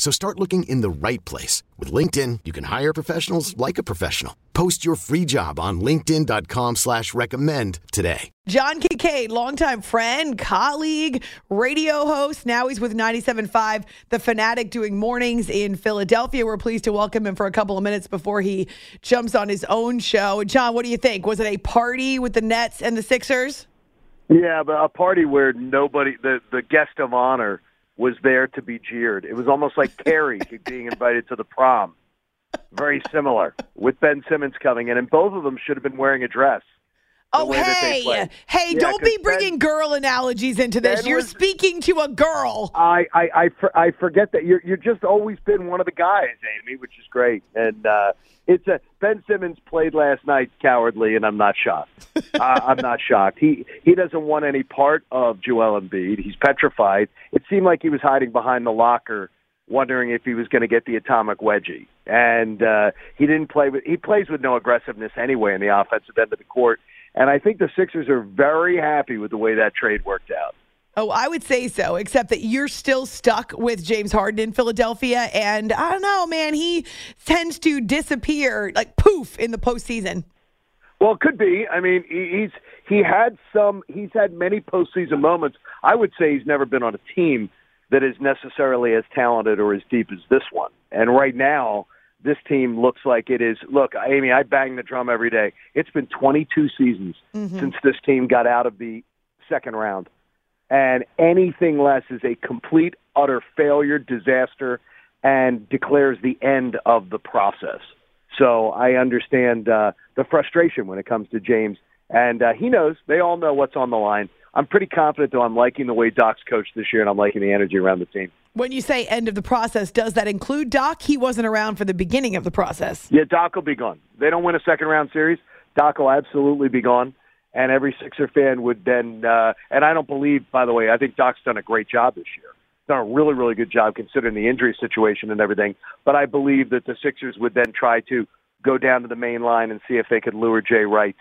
So start looking in the right place. With LinkedIn, you can hire professionals like a professional. Post your free job on linkedin.com slash recommend today. John Kincade, longtime friend, colleague, radio host. Now he's with 97.5, The Fanatic, doing mornings in Philadelphia. We're pleased to welcome him for a couple of minutes before he jumps on his own show. John, what do you think? Was it a party with the Nets and the Sixers? Yeah, but a party where nobody, the the guest of honor, was there to be jeered. It was almost like Carrie being invited to the prom. Very similar with Ben Simmons coming in, and both of them should have been wearing a dress. Oh, hey, hey, Yeah, don't be bringing girl analogies into this. Ben You're was- speaking to a girl. I, I, I, for, I forget that you're, you're just always been one of the guys, Amy, which is great. And uh, it's a Ben Simmons played last night cowardly, and I'm not shocked. uh, I'm not shocked. He he doesn't want any part of Joel Embiid. He's petrified. It seemed like he was hiding behind the locker, wondering if he was going to get the atomic wedgie. And uh, he didn't play with. He plays with no aggressiveness anyway in the offensive end of the court. And I think the Sixers are very happy with the way that trade worked out. Oh, I would say so, except that you're still stuck with James Harden in Philadelphia. And I don't know, man, he tends to disappear like poof in the postseason. Well, it could be. I mean, he- he's he had some. He's had many postseason moments. I would say he's never been on a team that is necessarily as talented or as deep as this one. And right now, this team looks like it is. Look, Amy, I bang the drum every day. It's been 22 seasons since this team got out of the second round, and anything less is a complete, utter failure, disaster, and declares the end of the process. So I understand uh, the frustration when it comes to James, and uh, he knows. They all know what's on the line. I'm pretty confident, though. I'm liking the way Doc's coached this year, and I'm liking the energy around the team. When you say end of the process, does that include Doc? He wasn't around for the beginning of the process. Yeah, Doc will be gone. They don't win a second round series. Doc will absolutely be gone, and every Sixer fan would then. Uh, and I don't believe, by the way, I think Doc's done a great job this year. Done a really, really good job considering the injury situation and everything. But I believe that the Sixers would then try to go down to the main line and see if they could lure Jay Wright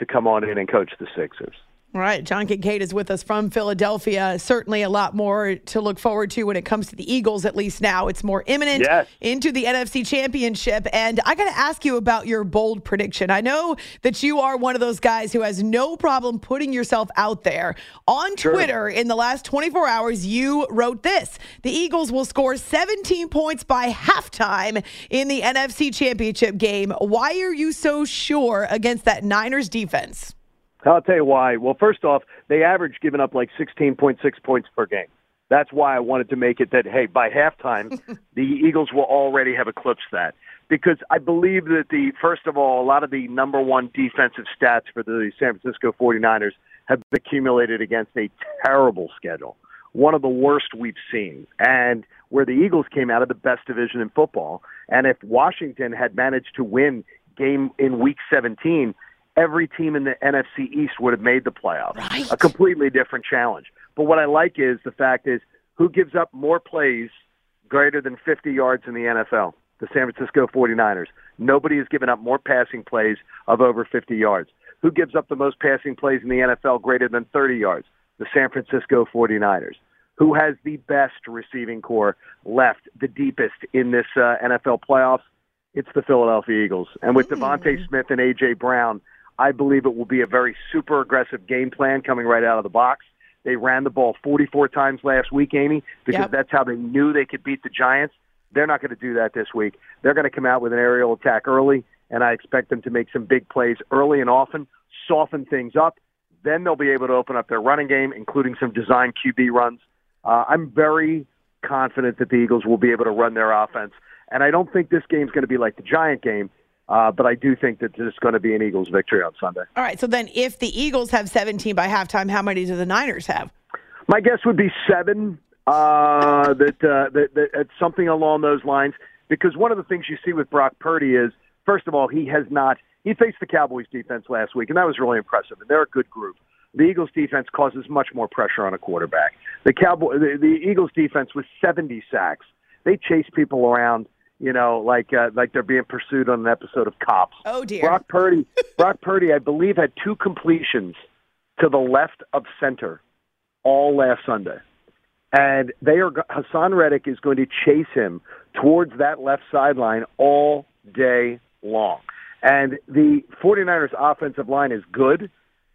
to come on in and coach the Sixers. All right, John Kincade is with us from Philadelphia. Certainly a lot more to look forward to when it comes to the Eagles, at least now. It's more imminent Yes. into the NFC Championship. And I got to ask you about your bold prediction. I know that you are one of those guys who has no problem putting yourself out there. On Twitter, in the last 24 hours, you wrote this The Eagles will score 17 points by halftime in the NFC Championship game. Why are you so sure against that Niners defense? I'll tell you why. Well, first off, they average giving up like 16.6 points per game. That's why I wanted to make it that, hey, by halftime, the Eagles will already have eclipsed that. Because I believe that the, first of all, a lot of the number one defensive stats for the San Francisco 49ers have been accumulated against a terrible schedule. One of the worst we've seen. And where the Eagles came out of the best division in football. And if Washington had managed to win game in week 17, every team in the NFC East would have made the playoffs. Right. A completely different challenge. But what I like is the fact is who gives up more plays greater than 50 yards in the NFL? The San Francisco 49ers. Nobody has given up more passing plays of over 50 yards. Who gives up the most passing plays in the NFL greater than 30 yards? The San Francisco 49ers. Who has the best receiving corps left, the deepest in this uh, NFL playoffs? It's the Philadelphia Eagles. And with DeVonta Smith and A.J. Brown, I believe it will be a very super aggressive game plan coming right out of the box. They ran the ball 44 times last week, Amy, because Yep. that's how they knew they could beat the Giants. They're not going to do that this week. They're going to come out with an aerial attack early, and I expect them to make some big plays early and often, soften things up. Then they'll be able to open up their running game, including some design QB runs. Uh, I'm very confident that the Eagles will be able to run their offense, and I don't think this game's going to be like the Giant game. Uh, but I do think that there's going to be an Eagles victory on Sunday. All right. So then, if the Eagles have 17 by halftime, how many do the Niners have? My guess would be seven. Uh, that, uh, that that it's something along those lines. Because one of the things you see with Brock Purdy is, first of all, he has not. He faced the Cowboys defense last week, and that was really impressive. And they're a good group. the Eagles defense causes much more pressure on a quarterback. The Cowboy, the, the Eagles defense with 70 sacks. They chase people around, you know, like uh, like they're being pursued on an episode of Cops. Oh dear. Brock Purdy, Brock Purdy, I believe, had two completions to the left of center all last Sunday. And they are Haason Reddick is going to chase him towards that left sideline all day long. And the 49ers offensive line is good.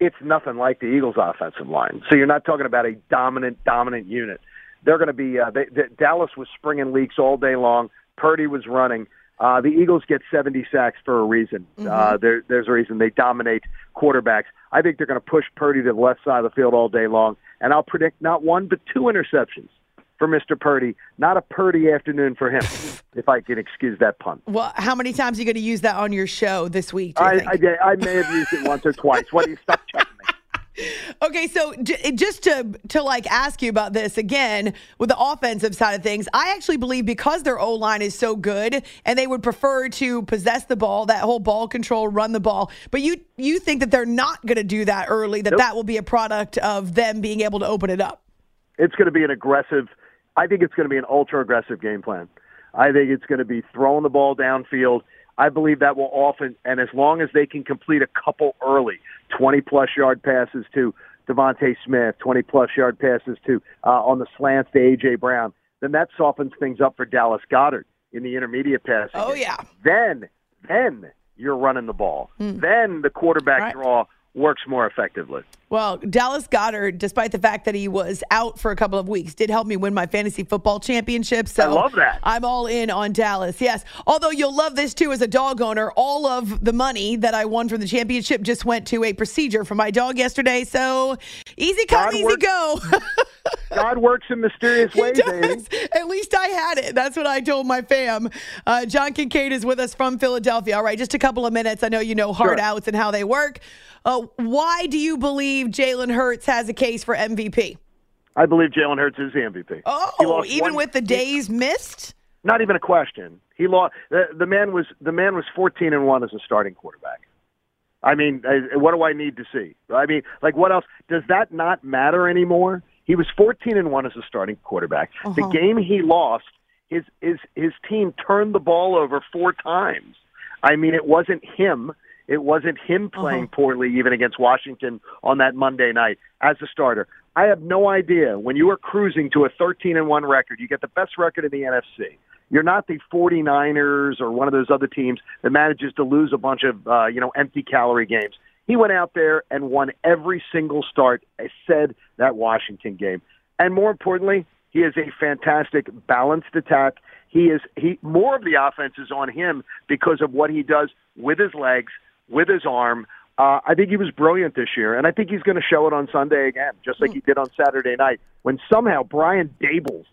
It's nothing like the Eagles offensive line. So you're not talking about a dominant dominant unit. They're going to be uh, they, they, Dallas was springing leaks all day long. Purdy was running. Uh, the Eagles get 70 sacks for a reason. Mm-hmm. Uh, there, there's a reason they dominate quarterbacks. I think they're going to push Purdy to the left side of the field all day long, and I'll predict not one but two interceptions for Mr. Purdy. Not a Purdy afternoon for him, if I can excuse that pun. Well, how many times are you going to use that on your show this week? I, I, I, may have used it once or twice. What do you stop checking me? Okay, so j- just to to like ask you about this again with the offensive side of things, I actually believe because their O line is so good and they would prefer to possess the ball, that whole ball control, run the ball. But you you think that they're not going to do that early, that nope. that will be a product of them being able to open it up. It's going to be an aggressive. I think it's going to be an ultra aggressive game plan. I think it's going to be throwing the ball downfield I believe that will often, and as long as they can complete a couple early, 20 plus yard passes to DeVonta Smith, 20 plus yard passes to uh, on the slants to AJ Brown, then that softens things up for Dallas Goedert in the intermediate passing. Oh yeah. Then, then you're running the ball. Mm. Then the quarterback right. draw works more effectively. Well, Dallas Goedert, despite the fact that he was out for a couple of weeks, did help me win my fantasy football championship. So I love that. I'm all in on Dallas. Yes. Although you'll love this too as a dog owner. All of the money that I won from the championship just went to a procedure for my dog yesterday. So easy come, God easy works, go. God works in mysterious ways, baby. At least I had it. That's what I told my fam. Uh, John Kincade is with us from Philadelphia. All right, just a couple of minutes. I know you know hard sure. outs and how they work. Uh, why do you believe Jalen Hurts has a case for MVP? I believe Jalen Hurts is the MVP. Oh, even one, with the days missed? Not even a question. He lost. The, the man was the man was fourteen and one as a starting quarterback. I mean, what do I need to see? I mean, like what else? Does that not matter anymore? He was 14 and 1 as a starting quarterback. Uh-huh. The game he lost, his his his team turned the ball over four times. I mean, it wasn't him. It wasn't him playing uh-huh. poorly even against Washington on that Monday night as a starter. I have no idea when you are cruising to a 13 and 1 record, you get the best record in the NFC. You're not the 49ers or one of those other teams that manages to lose a bunch of, uh, you know, empty calorie games. He went out there and won every single start, I said that Washington game. And more importantly, he is a fantastic balanced attack. He is he more of the offense is on him because of what he does with his legs with his arm. Uh, I think he was brilliant this year, and I think he's going to show it on Sunday again, just like he did on Saturday night when somehow Brian Daboll's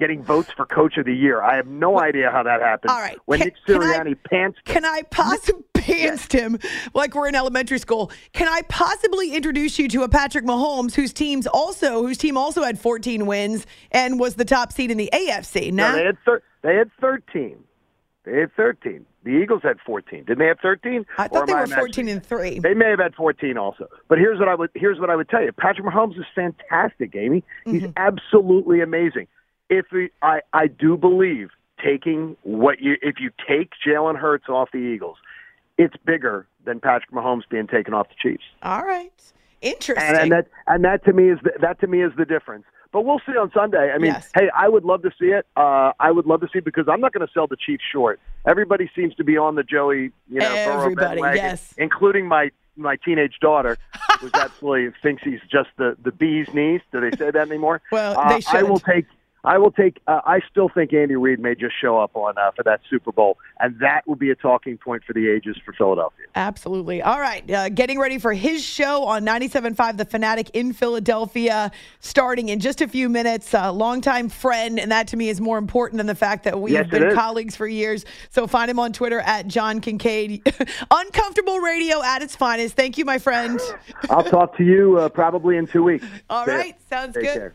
getting votes for Coach of the Year. I have no idea how that happened. All right, when can, Nick Sirianni I, Can I possibly pantsed him like we're in elementary school? Can I possibly introduce you to a Patrick Mahomes whose teams also whose team also had 14 wins and was the top seed in the AFC? Now no, they had thir- they had 13. They had 13. The Eagles had 14. Didn't they have 13? I thought they were 14 and 3. They may have had 14 also. But here's what I would here's what I would tell you. Patrick Mahomes is fantastic, Amy. He's mm-hmm. absolutely amazing. If we, I I do believe taking what you if you take Jalen Hurts off the Eagles, it's bigger than Patrick Mahomes being taken off the Chiefs. All right. Interesting. And, and that and that to me is the, that to me is the difference. But we'll see on Sunday. I mean, yes. hey, I would love to see it. Uh, I would love to see it because I'm not going to sell the Chiefs short. Everybody seems to be on the Joey, you know, Everybody, wagon, yes. including my my teenage daughter, who's absolutely thinks he's just the the bee's knees. Do they say that anymore? Well, uh, they should. I will take I will take. Uh, I still think Andy Reid may just show up on uh, for that Super Bowl, and that will be a talking point for the ages for Philadelphia. Absolutely. All right, uh, getting ready for his show on 97.5 The Fanatic in Philadelphia, starting in just a few minutes. A longtime friend, and that to me is more important than the fact that we yes, have been colleagues for years. So find him on Twitter at John Kincade. Uncomfortable radio at its finest. Thank you, my friend. I'll talk to you uh, probably in two weeks. All Stay right, sounds Take good. Care.